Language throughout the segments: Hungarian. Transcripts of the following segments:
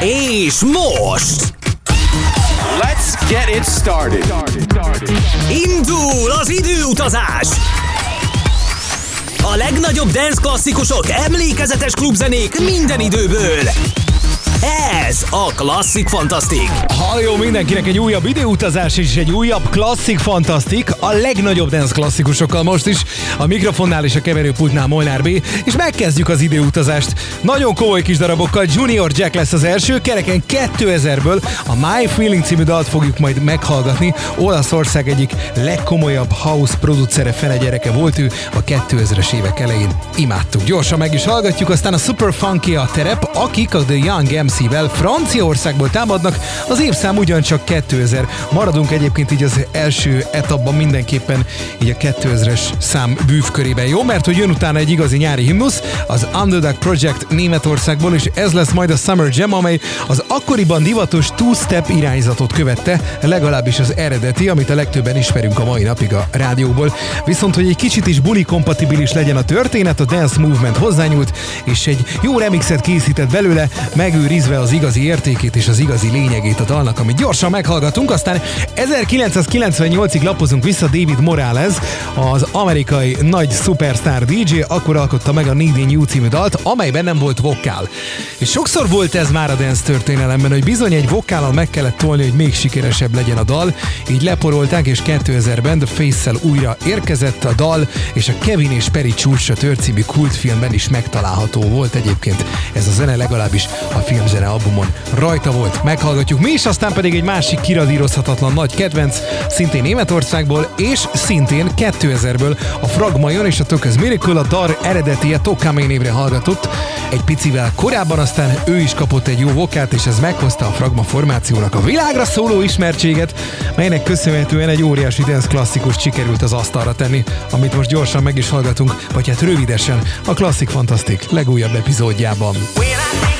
És most! Let's get it started. Indul az időutazás! A legnagyobb dance klasszikusok, emlékezetes klubzenék minden időből. Ez a Klasszik Fantasztik. Halló mindenkinek egy újabb időutazás és egy újabb klasszik fantasztik, a legnagyobb dance klasszikusokkal most is, a mikrofonnál és a keverőpultnál Molnár B, és megkezdjük az időutazást. Nagyon komoly kis darabokkal Junior Jack lesz az első, kereken 2000-ből a My Feeling című dalt fogjuk majd meghallgatni. Olaszország egyik legkomolyabb house producere fele gyereke volt ő a 2000-es évek elején. Imádtuk. Gyorsan meg is hallgatjuk, aztán a Super Funky a terep, akik a The Young MC-vel Franciaországból támadnak, az évszám ugyancsak 2000. Maradunk egyébként így az első etapban mindenképpen így a 2000-es szám bűvkörében, jó? Mert hogy jön utána egy igazi nyári himnusz, az Underdog Project Németországból, és ez lesz majd a Summer Jam, amely az akkoriban divatos two-step irányzatot követte, legalábbis az eredeti, amit a legtöbben ismerünk a mai napig a rádióból. Viszont, hogy egy kicsit is buli kompatibilis legyen a történet, a Dance Movement hozzányúlt, és egy jó remixet készített belőle, megőrizve az igazi értékét és az igazi lényegét a dalnak, amit gyorsan meghallgatunk, aztán 1998-ig lapozunk vissza David Morales, az amerikai nagy superstar DJ, akkor alkotta meg a Needing You című dalt, amelyben nem volt vokál. És sokszor volt ez már a dance történelemben, hogy bizony egy vokállal meg kellett tolni, hogy még sikeresebb legyen a dal, így leporolták, és 2000-ben The Face-szel újra érkezett a dal, és a Kevin és Perry csúcsa történetű kultfilmben is megtalálható volt egyébként. Ez a zene legalábbis a filmzene albumon rajta volt. Meghallgatjuk mi is, aztán pedig egy másik kiradírozhatatlan nagy kedvenc, szintén Németországból, és szintén 2000-ből a Fragmajon és a Tököz Miracle a Dar eredetie Tokame névre hallgatott. Egy picivel korábban aztán ő is kapott egy jó vokát, és ez meghozta a Fragma formációnak a világra szóló ismertséget, melynek köszönhetően egy óriási dance klasszikus sikerült az asztalra tenni, amit most gyorsan meg is hallgatunk, vagy hát rövidesen a Klasszik Fantasztik legújabb epizódjában. When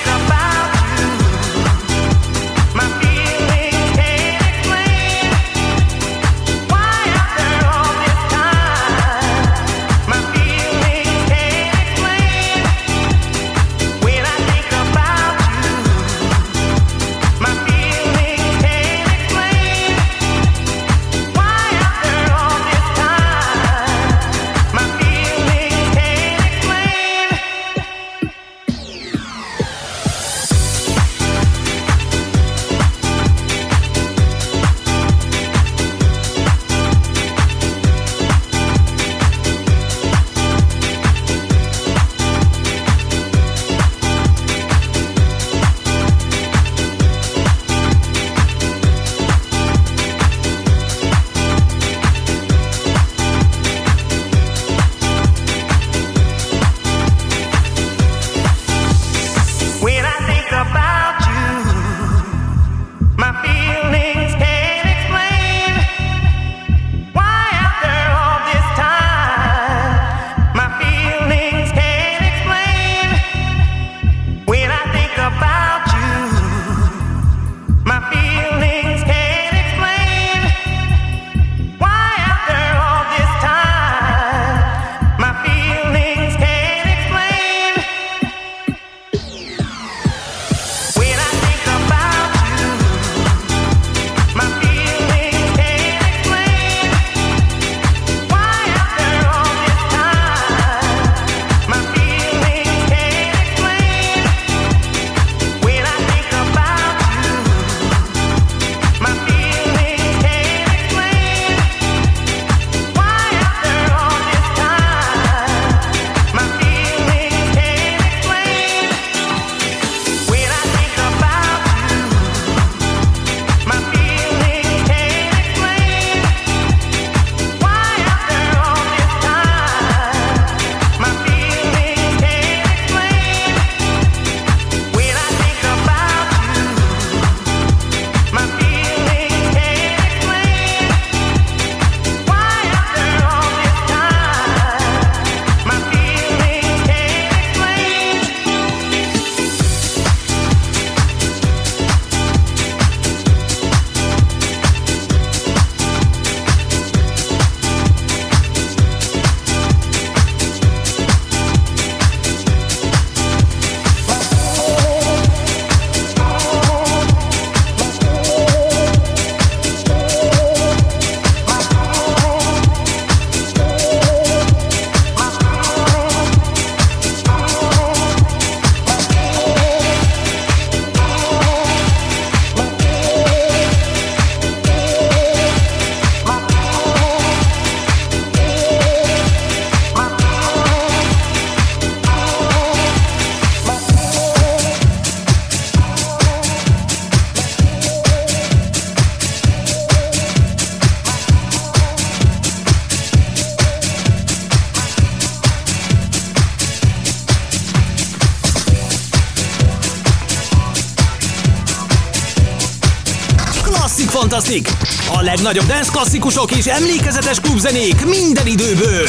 legnagyobb dance klasszikusok és emlékezetes klubzenék minden időből.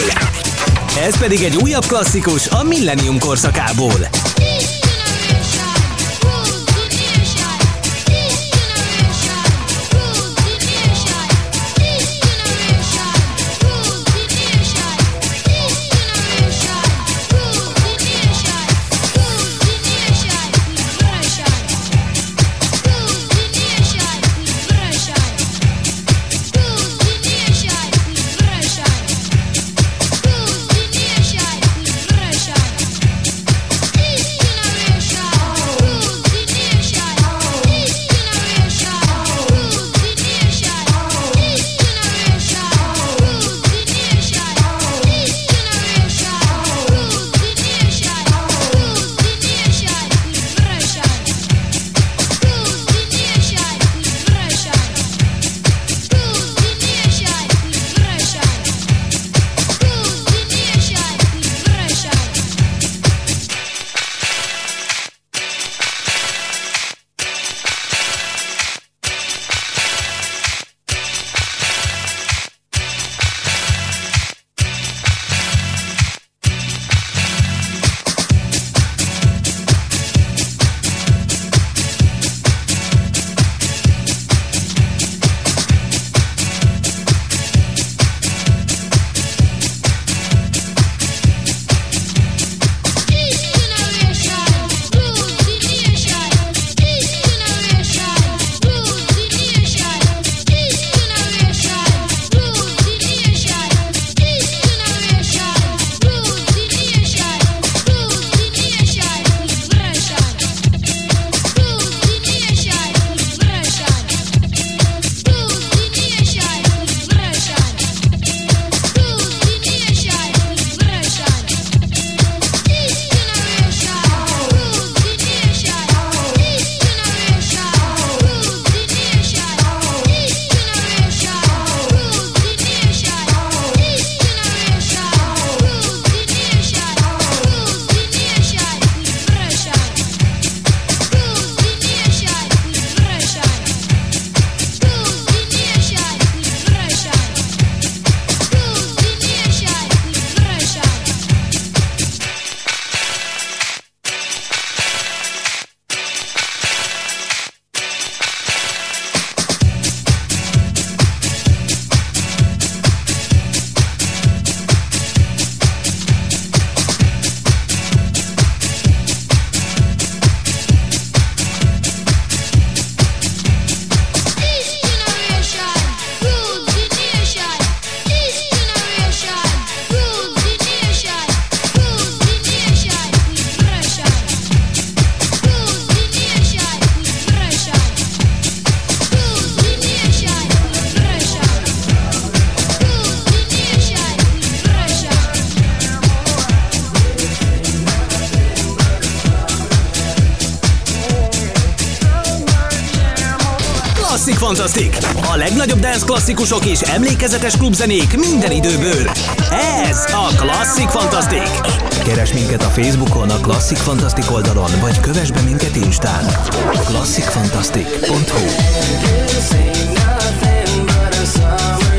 Ez pedig egy újabb klasszikus a Millennium korszakából. Klasszikusok és emlékezetes klubzenék minden időből. Ez a Klasszik Fantasztik! Keres minket a Facebookon, a Klasszik Fantasztik oldalon, vagy kövess be minket Instán. klasszikfantasztik.hu Heart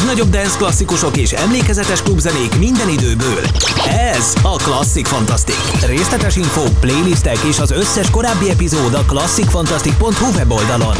Legnagyobb dance klasszikusok és emlékezetes klubzenék minden időből. Ez a Klasszik Fantasztik. Részletes info, playlistek és az összes korábbi epizód a klasszikfantasztik.hu weboldalon.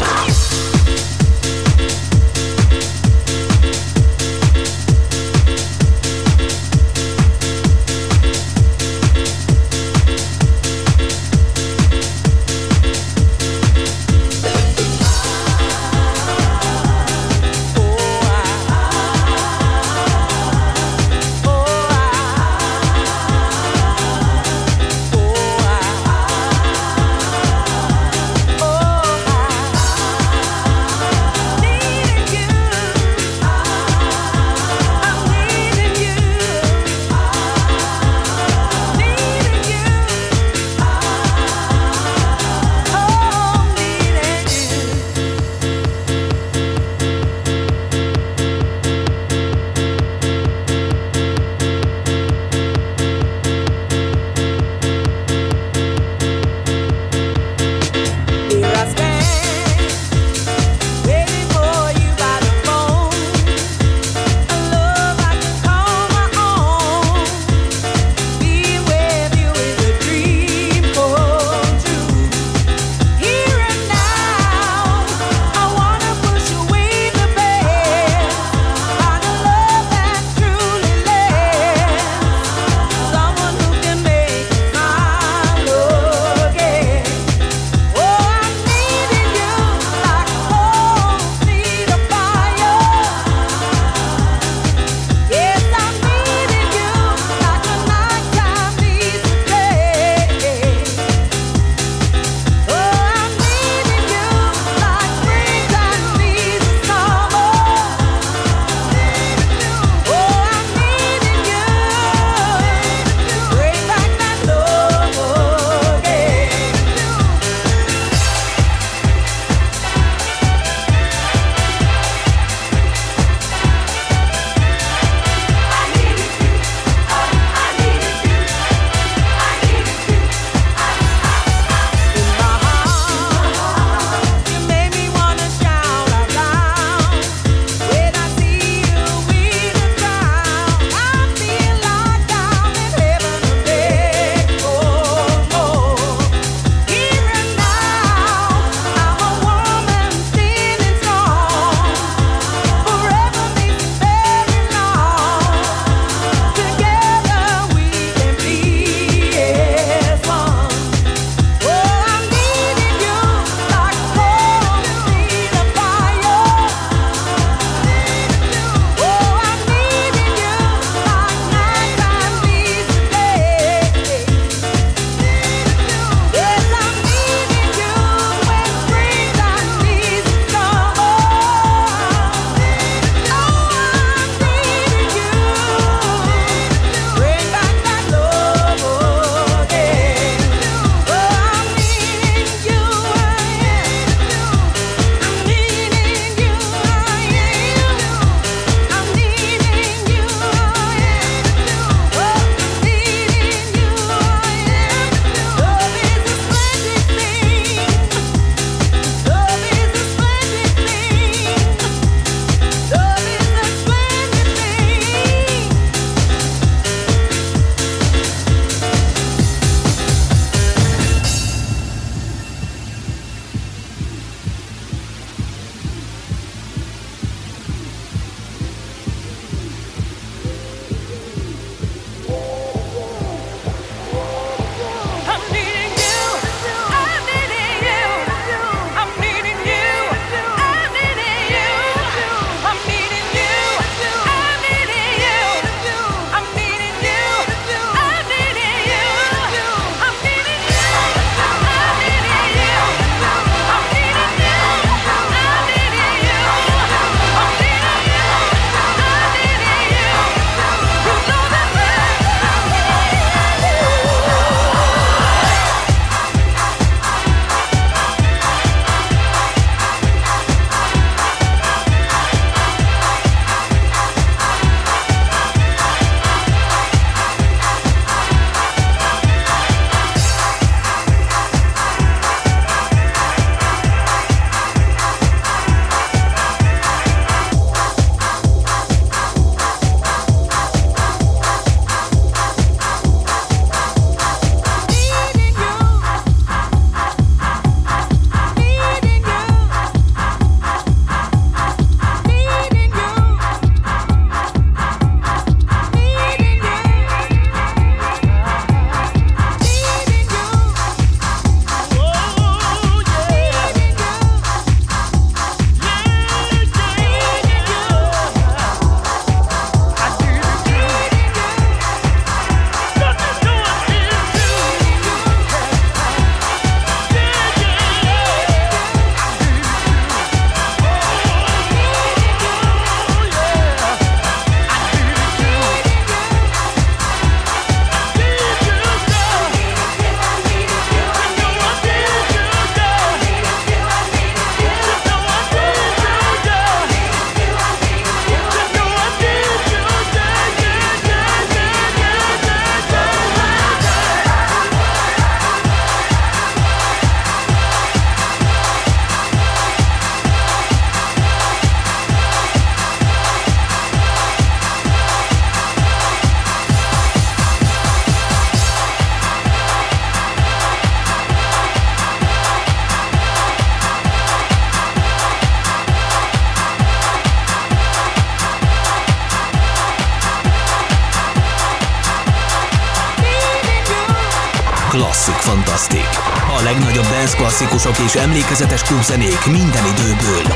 És emlékezetes klubzenék minden időből.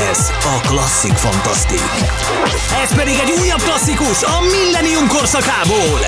Ez a Klasszik Fantasztik. Ez pedig egy újabb klasszikus a Millennium korszakából.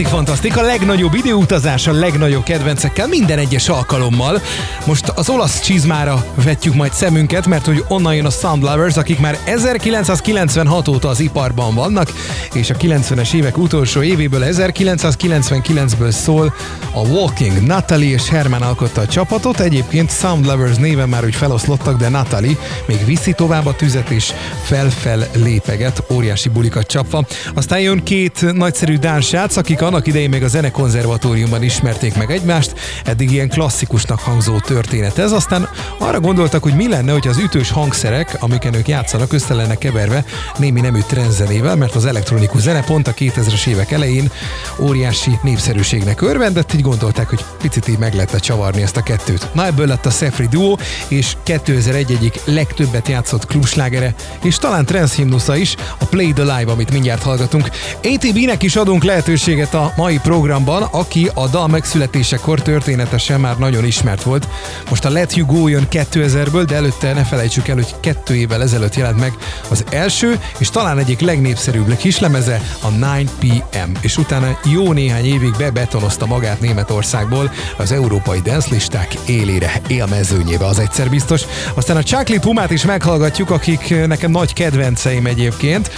Klasszik Fantasztik, a legnagyobb időutazás a legnagyobb kedvencekkel minden egyes alkalommal. Most az olasz csizmára vetjük majd szemünket, mert hogy onnan jön a Sound Lovers, akik már 1996 óta az iparban vannak, és a 90-es évek utolsó évéből 1999-ből szól a Walking. Natalie és Herman alkotta a csapatot, egyébként Sound Lovers néven már úgy feloszlottak, de Natalie még viszi tovább a tüzet és felfel lépeget, óriási bulikat csapva. Aztán jön két nagyszerű dán srác, akik annak idején még a zenekonzervatóriumban ismerték meg egymást, eddig ilyen klasszikusnak hangzó történet ez, aztán arra gondoltak, hogy mi lenne, hogy az ütős hangszerek, amiken ők játszanak, össze lenne keverve némi nemű trendzenével, mert az elektronikus zene pont a 2000-es évek elején óriási népszerűségnek örvendett, így gondolták, hogy picit így meg lehetne csavarni ezt a kettőt. Na ebből lett a Sefri Duo, és 2001 egyik legtöbbet játszott klubslágere, és talán trance himnusza is, a Play the Live, amit mindjárt hallgatunk. ATB-nek is adunk lehetőséget a mai programban, aki a dal megszületésekor történetesen már nagyon ismert volt. Most a Let You Go jön 2000-ből, de előtte ne felejtsük el, hogy kettő évvel ezelőtt jelent meg az első, és talán egyik legnépszerűbb kislemeze a 9 PM, és utána jó néhány évig bebetonozta magát Németországból az európai dance listák élére, élmezőnyébe, az egyszer biztos. Aztán a Chuckly Pumát is meghallgatjuk, akik nekem nagy kedvenceim egyébként,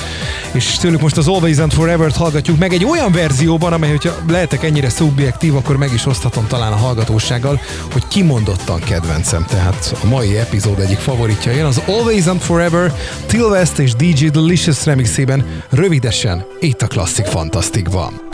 és tőlük most az Always and Forever-t hallgatjuk meg egy olyan verzióban, amely, hogyha lehetek ennyire szubjektív, akkor meg is oszthatom talán a hallgatósággal, hogy kimondottan kedvencem. Tehát a mai epizód egyik favoritja jön, az Always and Forever, Till West és DJ Delicious remixében rövidesen itt a Klasszik Fantasztikban.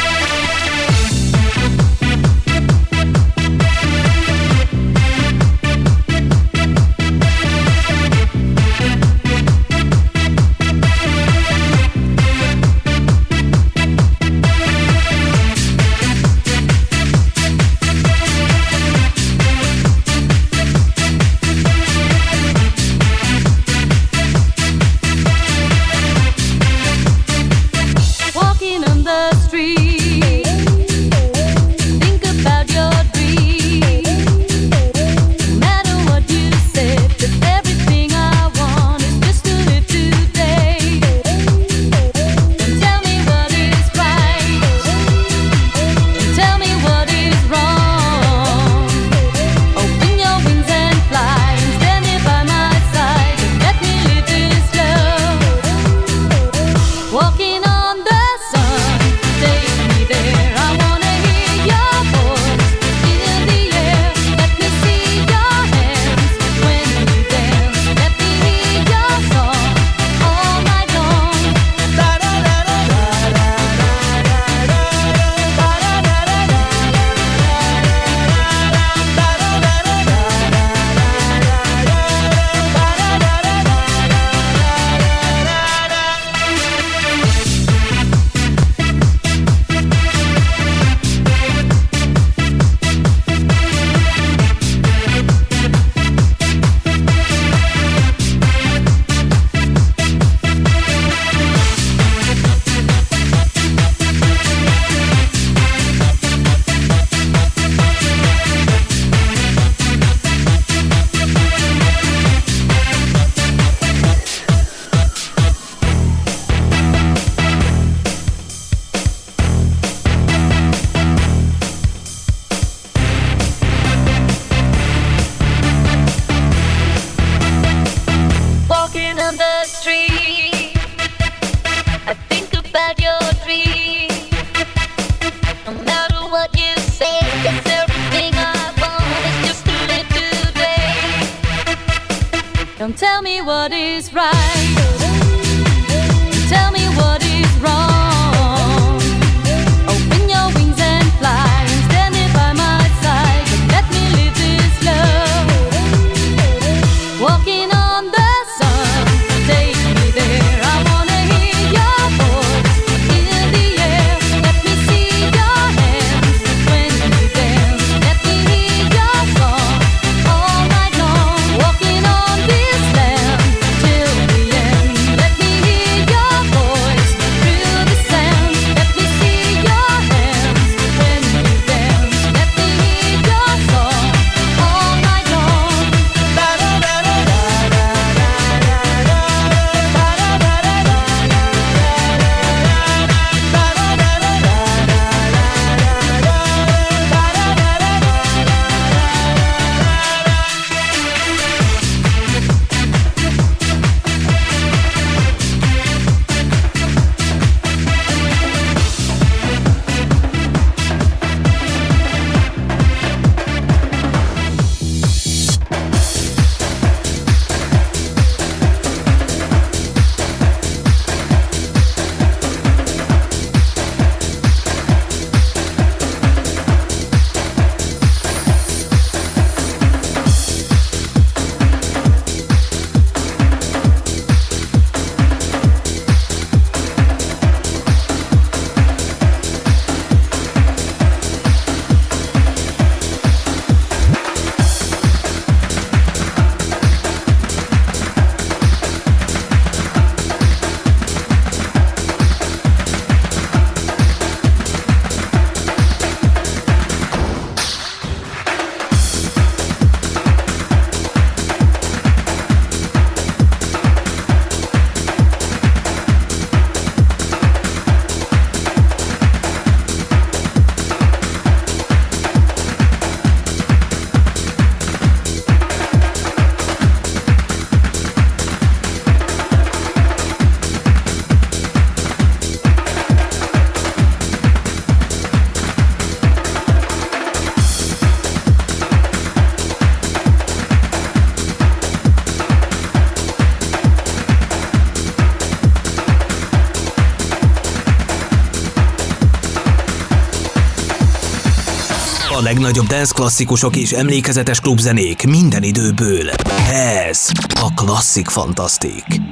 legnagyobb dance klasszikusok és emlékezetes klubzenék minden időből. Ez a Klasszik Fantasztik.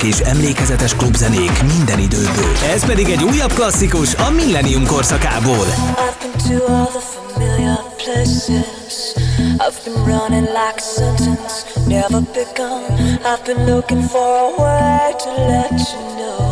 klasszikusak és emlékezetes klubzenék minden időből. Ez pedig egy újabb klasszikus a Millennium korszakából. I've been running like a sentence, never begun. I've been looking for a way to let you know.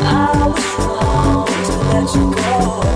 I was wrong to let you go.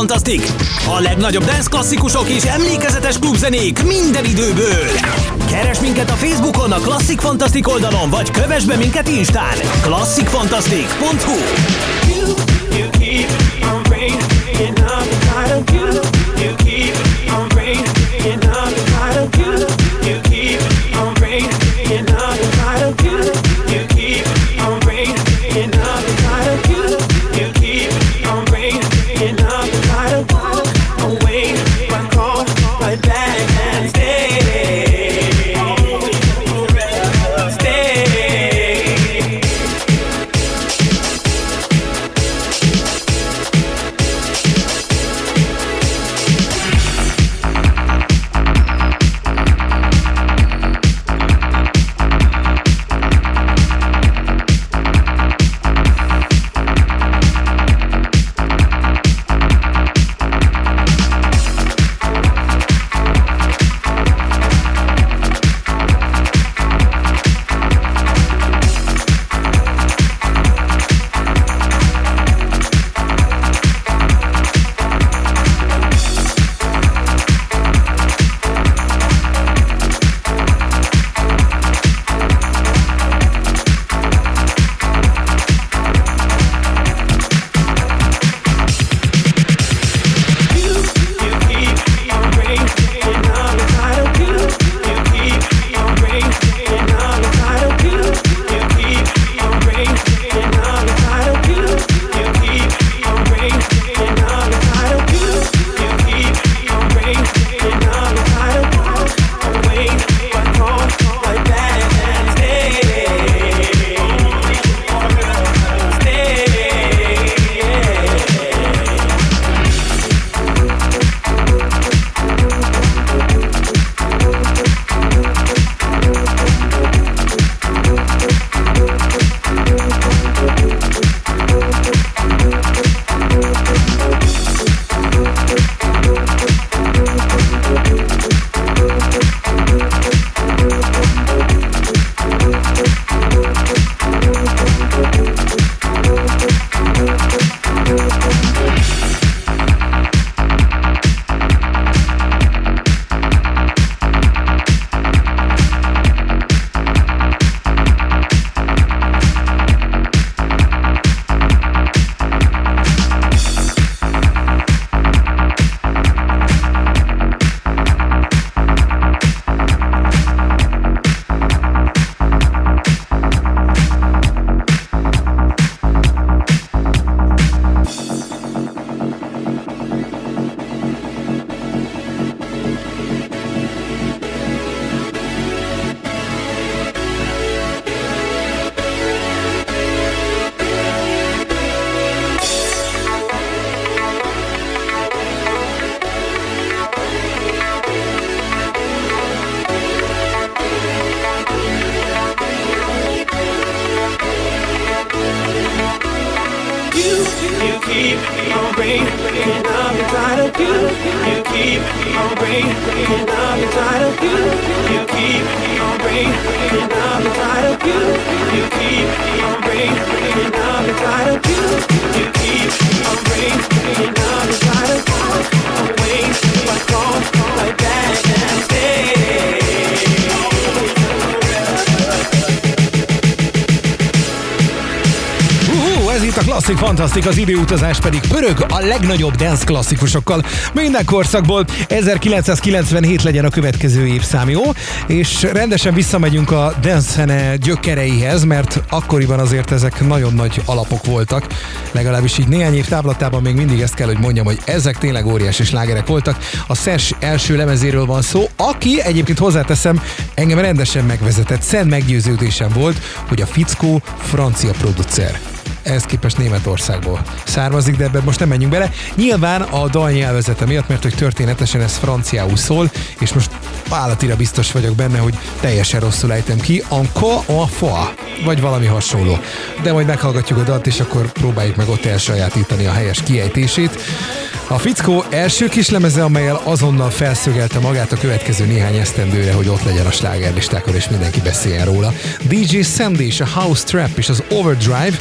Fantastic! A legnagyobb dance klasszikusok és emlékezetes klubzenék minden időből! Keres minket a Facebookon, a Classic Fantastic oldalon, vagy kövess be minket Instán! classicfantastic.hu fantasztik, az időutazás pedig pörög a legnagyobb dance klasszikusokkal. Minden korszakból 1997 legyen a következő évszám, jó? És rendesen visszamegyünk a dance gyökereihez, mert akkoriban azért ezek nagyon nagy alapok voltak. Legalábbis így néhány év táblatában még mindig ezt kell, hogy mondjam, hogy ezek tényleg óriási slágerek voltak. A Szers első lemezéről van szó, aki egyébként hozzáteszem, engem rendesen megvezetett. Szent meggyőződésem volt, hogy a fickó francia producer ehhez képest Németországból származik, de ebben most nem menjünk bele. Nyilván a dal nyelvezete miatt, mert hogy történetesen ez franciául szól, és most állatira biztos vagyok benne, hogy teljesen rosszul ejtem ki. Encore en fois, vagy valami hasonló. De majd meghallgatjuk a dalt, és akkor próbáljuk meg ott elsajátítani a helyes kiejtését. A fickó első kislemeze, amelyel azonnal felszögelte magát a következő néhány esztendőre, hogy ott legyen a slágerlistákon, és mindenki beszéljen róla. DJ Sandy és a House Trap és az Overdrive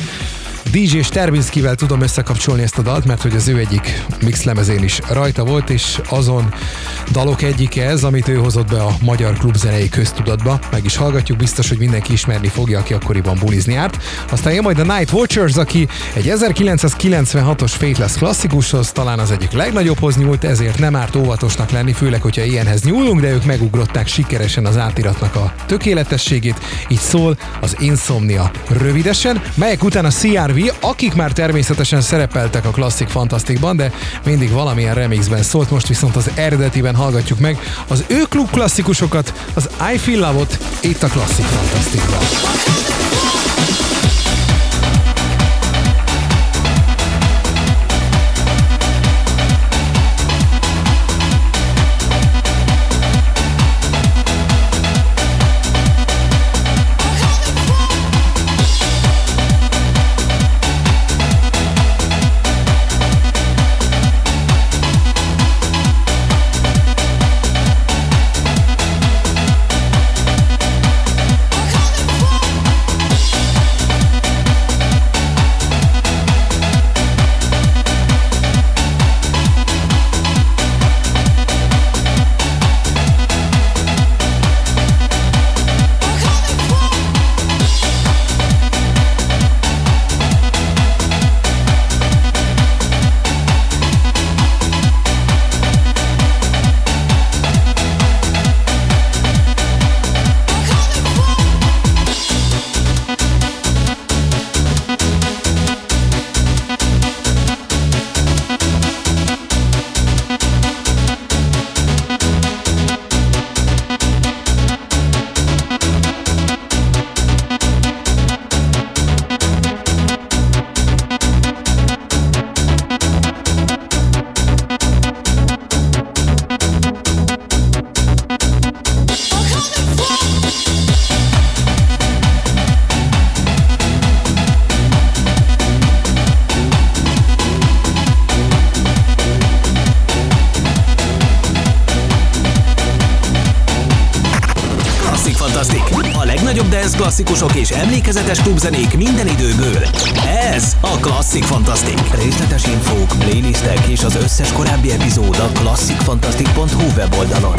DJ Sterbinskivel tudom összekapcsolni ezt a dalt, mert hogy az ő egyik mixlemezén is rajta volt, és azon dalok egyike ez, amit ő hozott be a magyar klubzenei köztudatba. Meg is hallgatjuk, biztos, hogy mindenki ismerni fogja, aki akkoriban bulizni járt. Aztán jön majd a Night Watchers, aki egy 1996-os Fateless klasszikushoz, talán az egyik legnagyobbhoz nyúlt, ezért nem árt óvatosnak lenni, főleg, hogyha ilyenhez nyúlunk, de ők megugrották sikeresen az átiratnak a tökéletességét. Így szól az Insomnia rövidesen, melyek után a CRV, akik már természetesen szerepeltek a klasszik fantasztikban, de mindig valamilyen remixben szólt, most viszont az eredetiben hallgatjuk meg az ő klub klasszikusokat, az I Feel Love-ot itt a klasszik fantasztikban. Emlékezetes klubzenék minden időből. Ez a Klasszik Fantasztik. Részletes infók, playlistek és az összes korábbi epizód a klasszikfantasztik.hu weboldalon.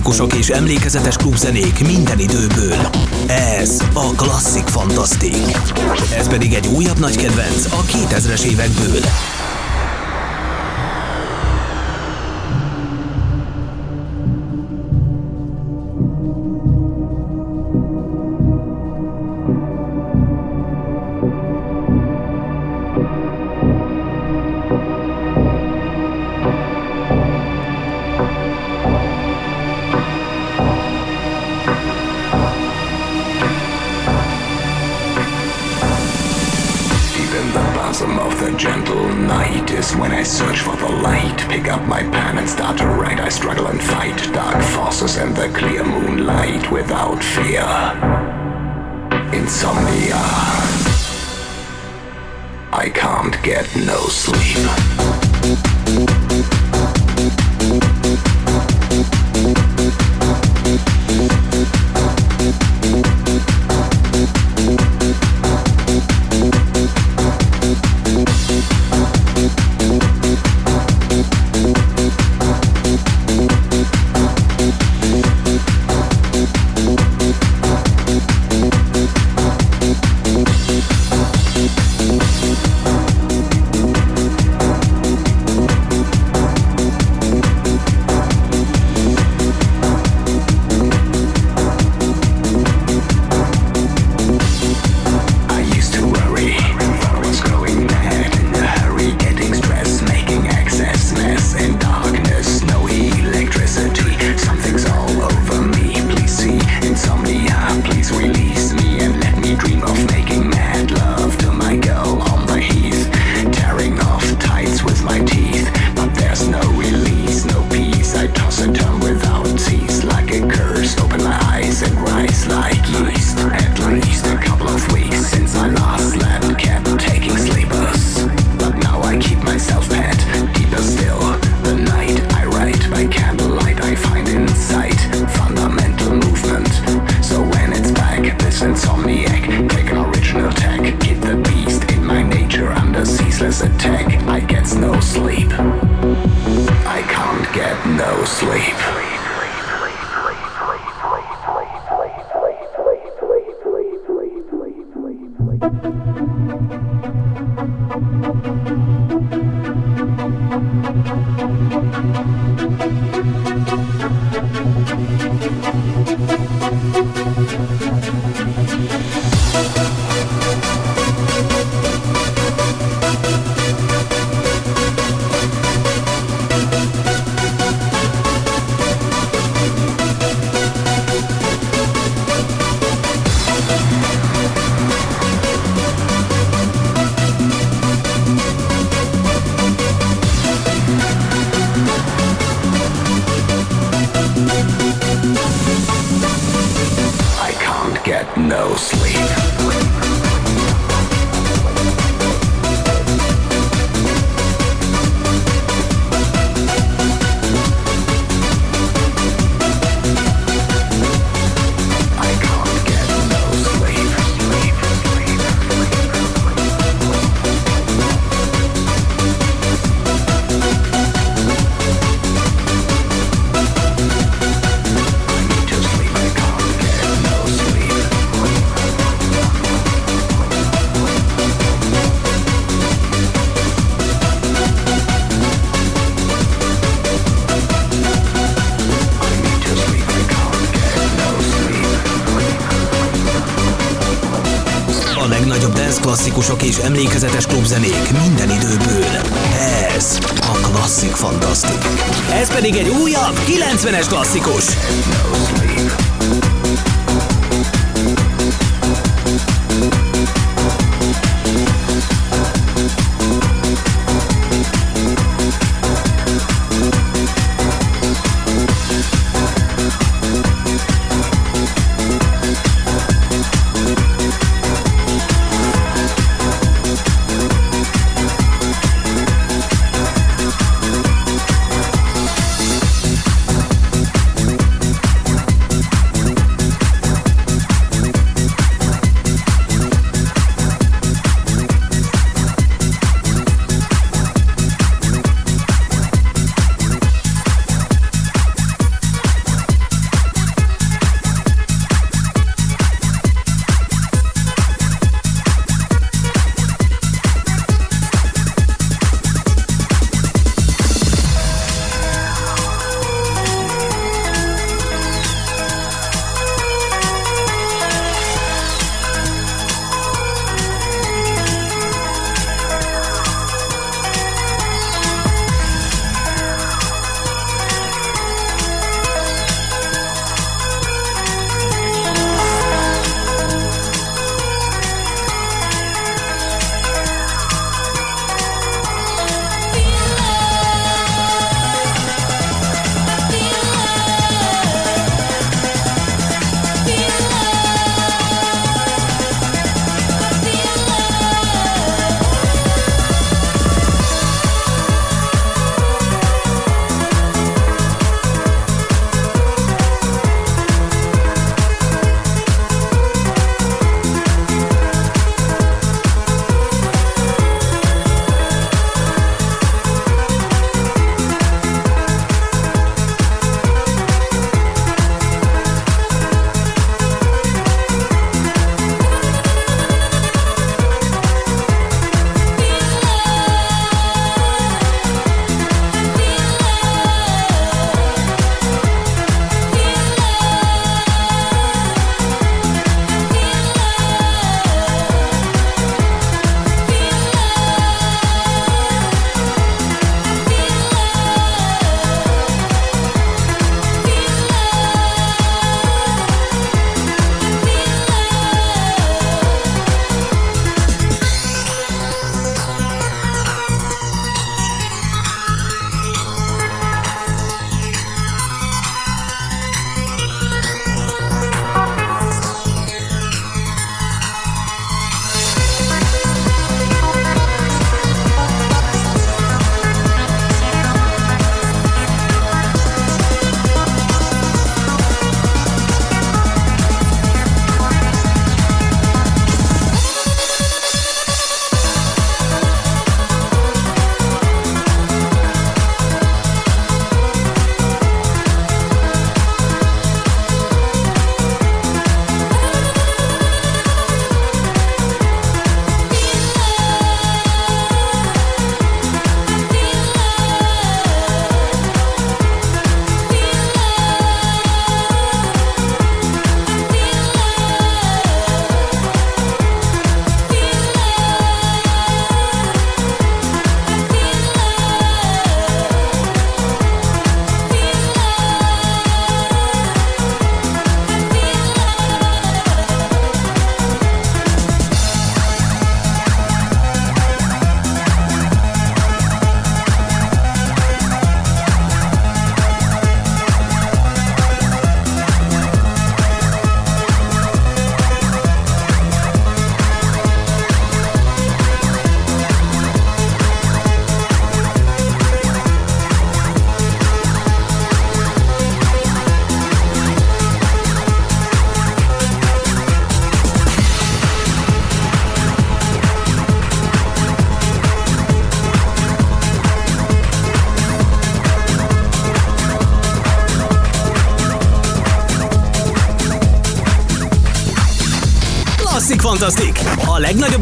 klasszikusok és emlékezetes klubzenék minden időből. Ez a Klasszik Fantasztik. Ez pedig egy újabb nagy kedvenc a 2000-es évekből. emlékezetes klubzenék minden időből. Ez a klasszik fantasztik. Ez pedig egy újabb 90-es klasszikus.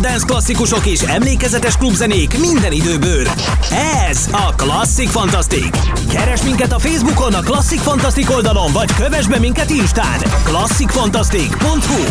Dance klasszikusok és emlékezetes klubzenék minden időből. Ez a Klasszik Fantasztik! Keres minket a Facebookon a Klasszik Fantasztik oldalon, vagy kövess be minket Instán! klasszikfantasztik.hu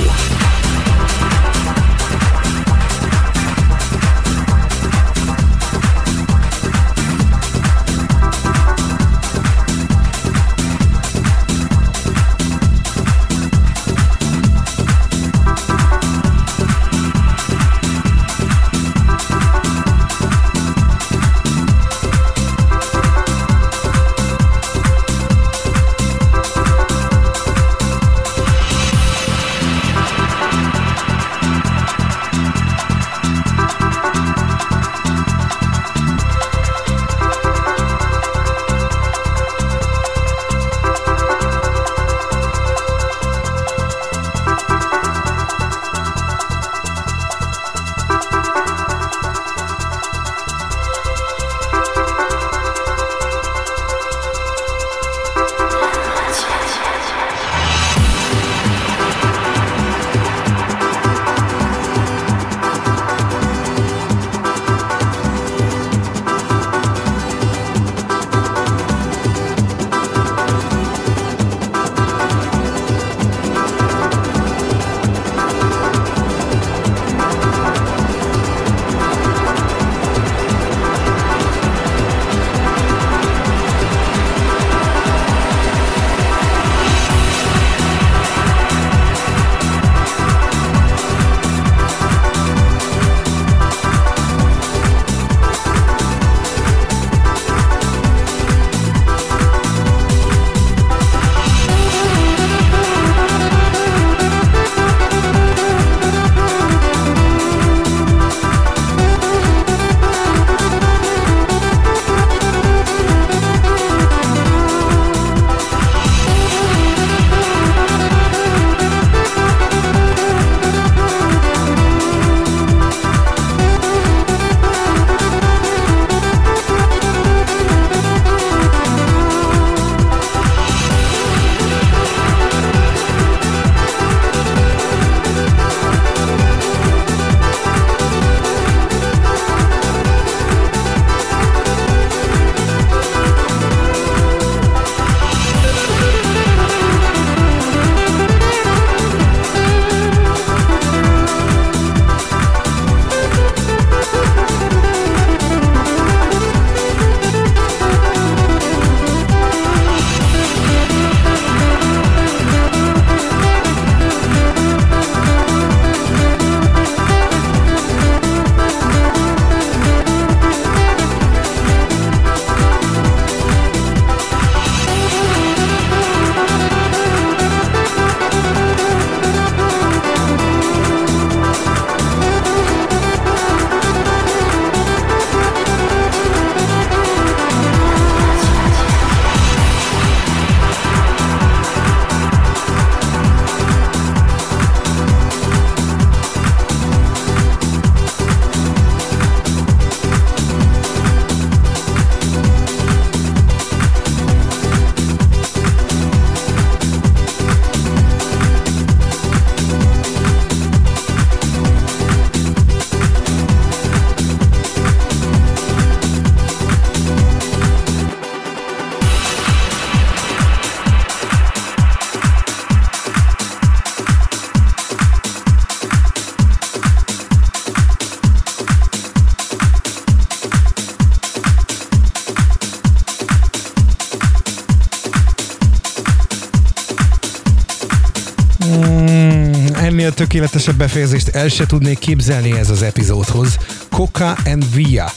tökéletesebb befejezést el se tudnék képzelni ez az epizódhoz. Coca and Via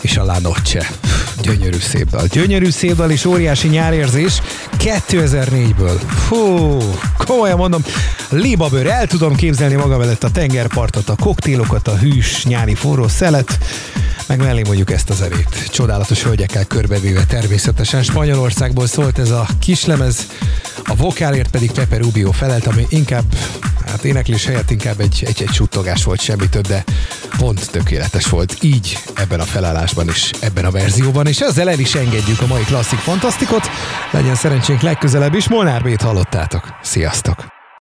és a La Noche. Gyönyörű szép dal. Gyönyörű szép dal és óriási nyárérzés 2004-ből. Fú, komolyan mondom, libabőr, el tudom képzelni magam előtt a tengerpartot, a koktélokat, a hűs nyári forró szelet, meg mellé mondjuk ezt a zenét. Csodálatos hölgyekkel körbevéve természetesen Spanyolországból szólt ez a kislemez, a vokálért pedig Pepe Rubio felelt, ami inkább, hát éneklés helyett inkább egy, egy, egy suttogás volt, semmi több, de pont tökéletes volt. Így ebben a felállásban is, ebben a verzióban, és ezzel el is engedjük a mai klasszik fantasztikot. Legyen szerencsénk legközelebb is, Molnár B-t hallottátok. Sziasztok!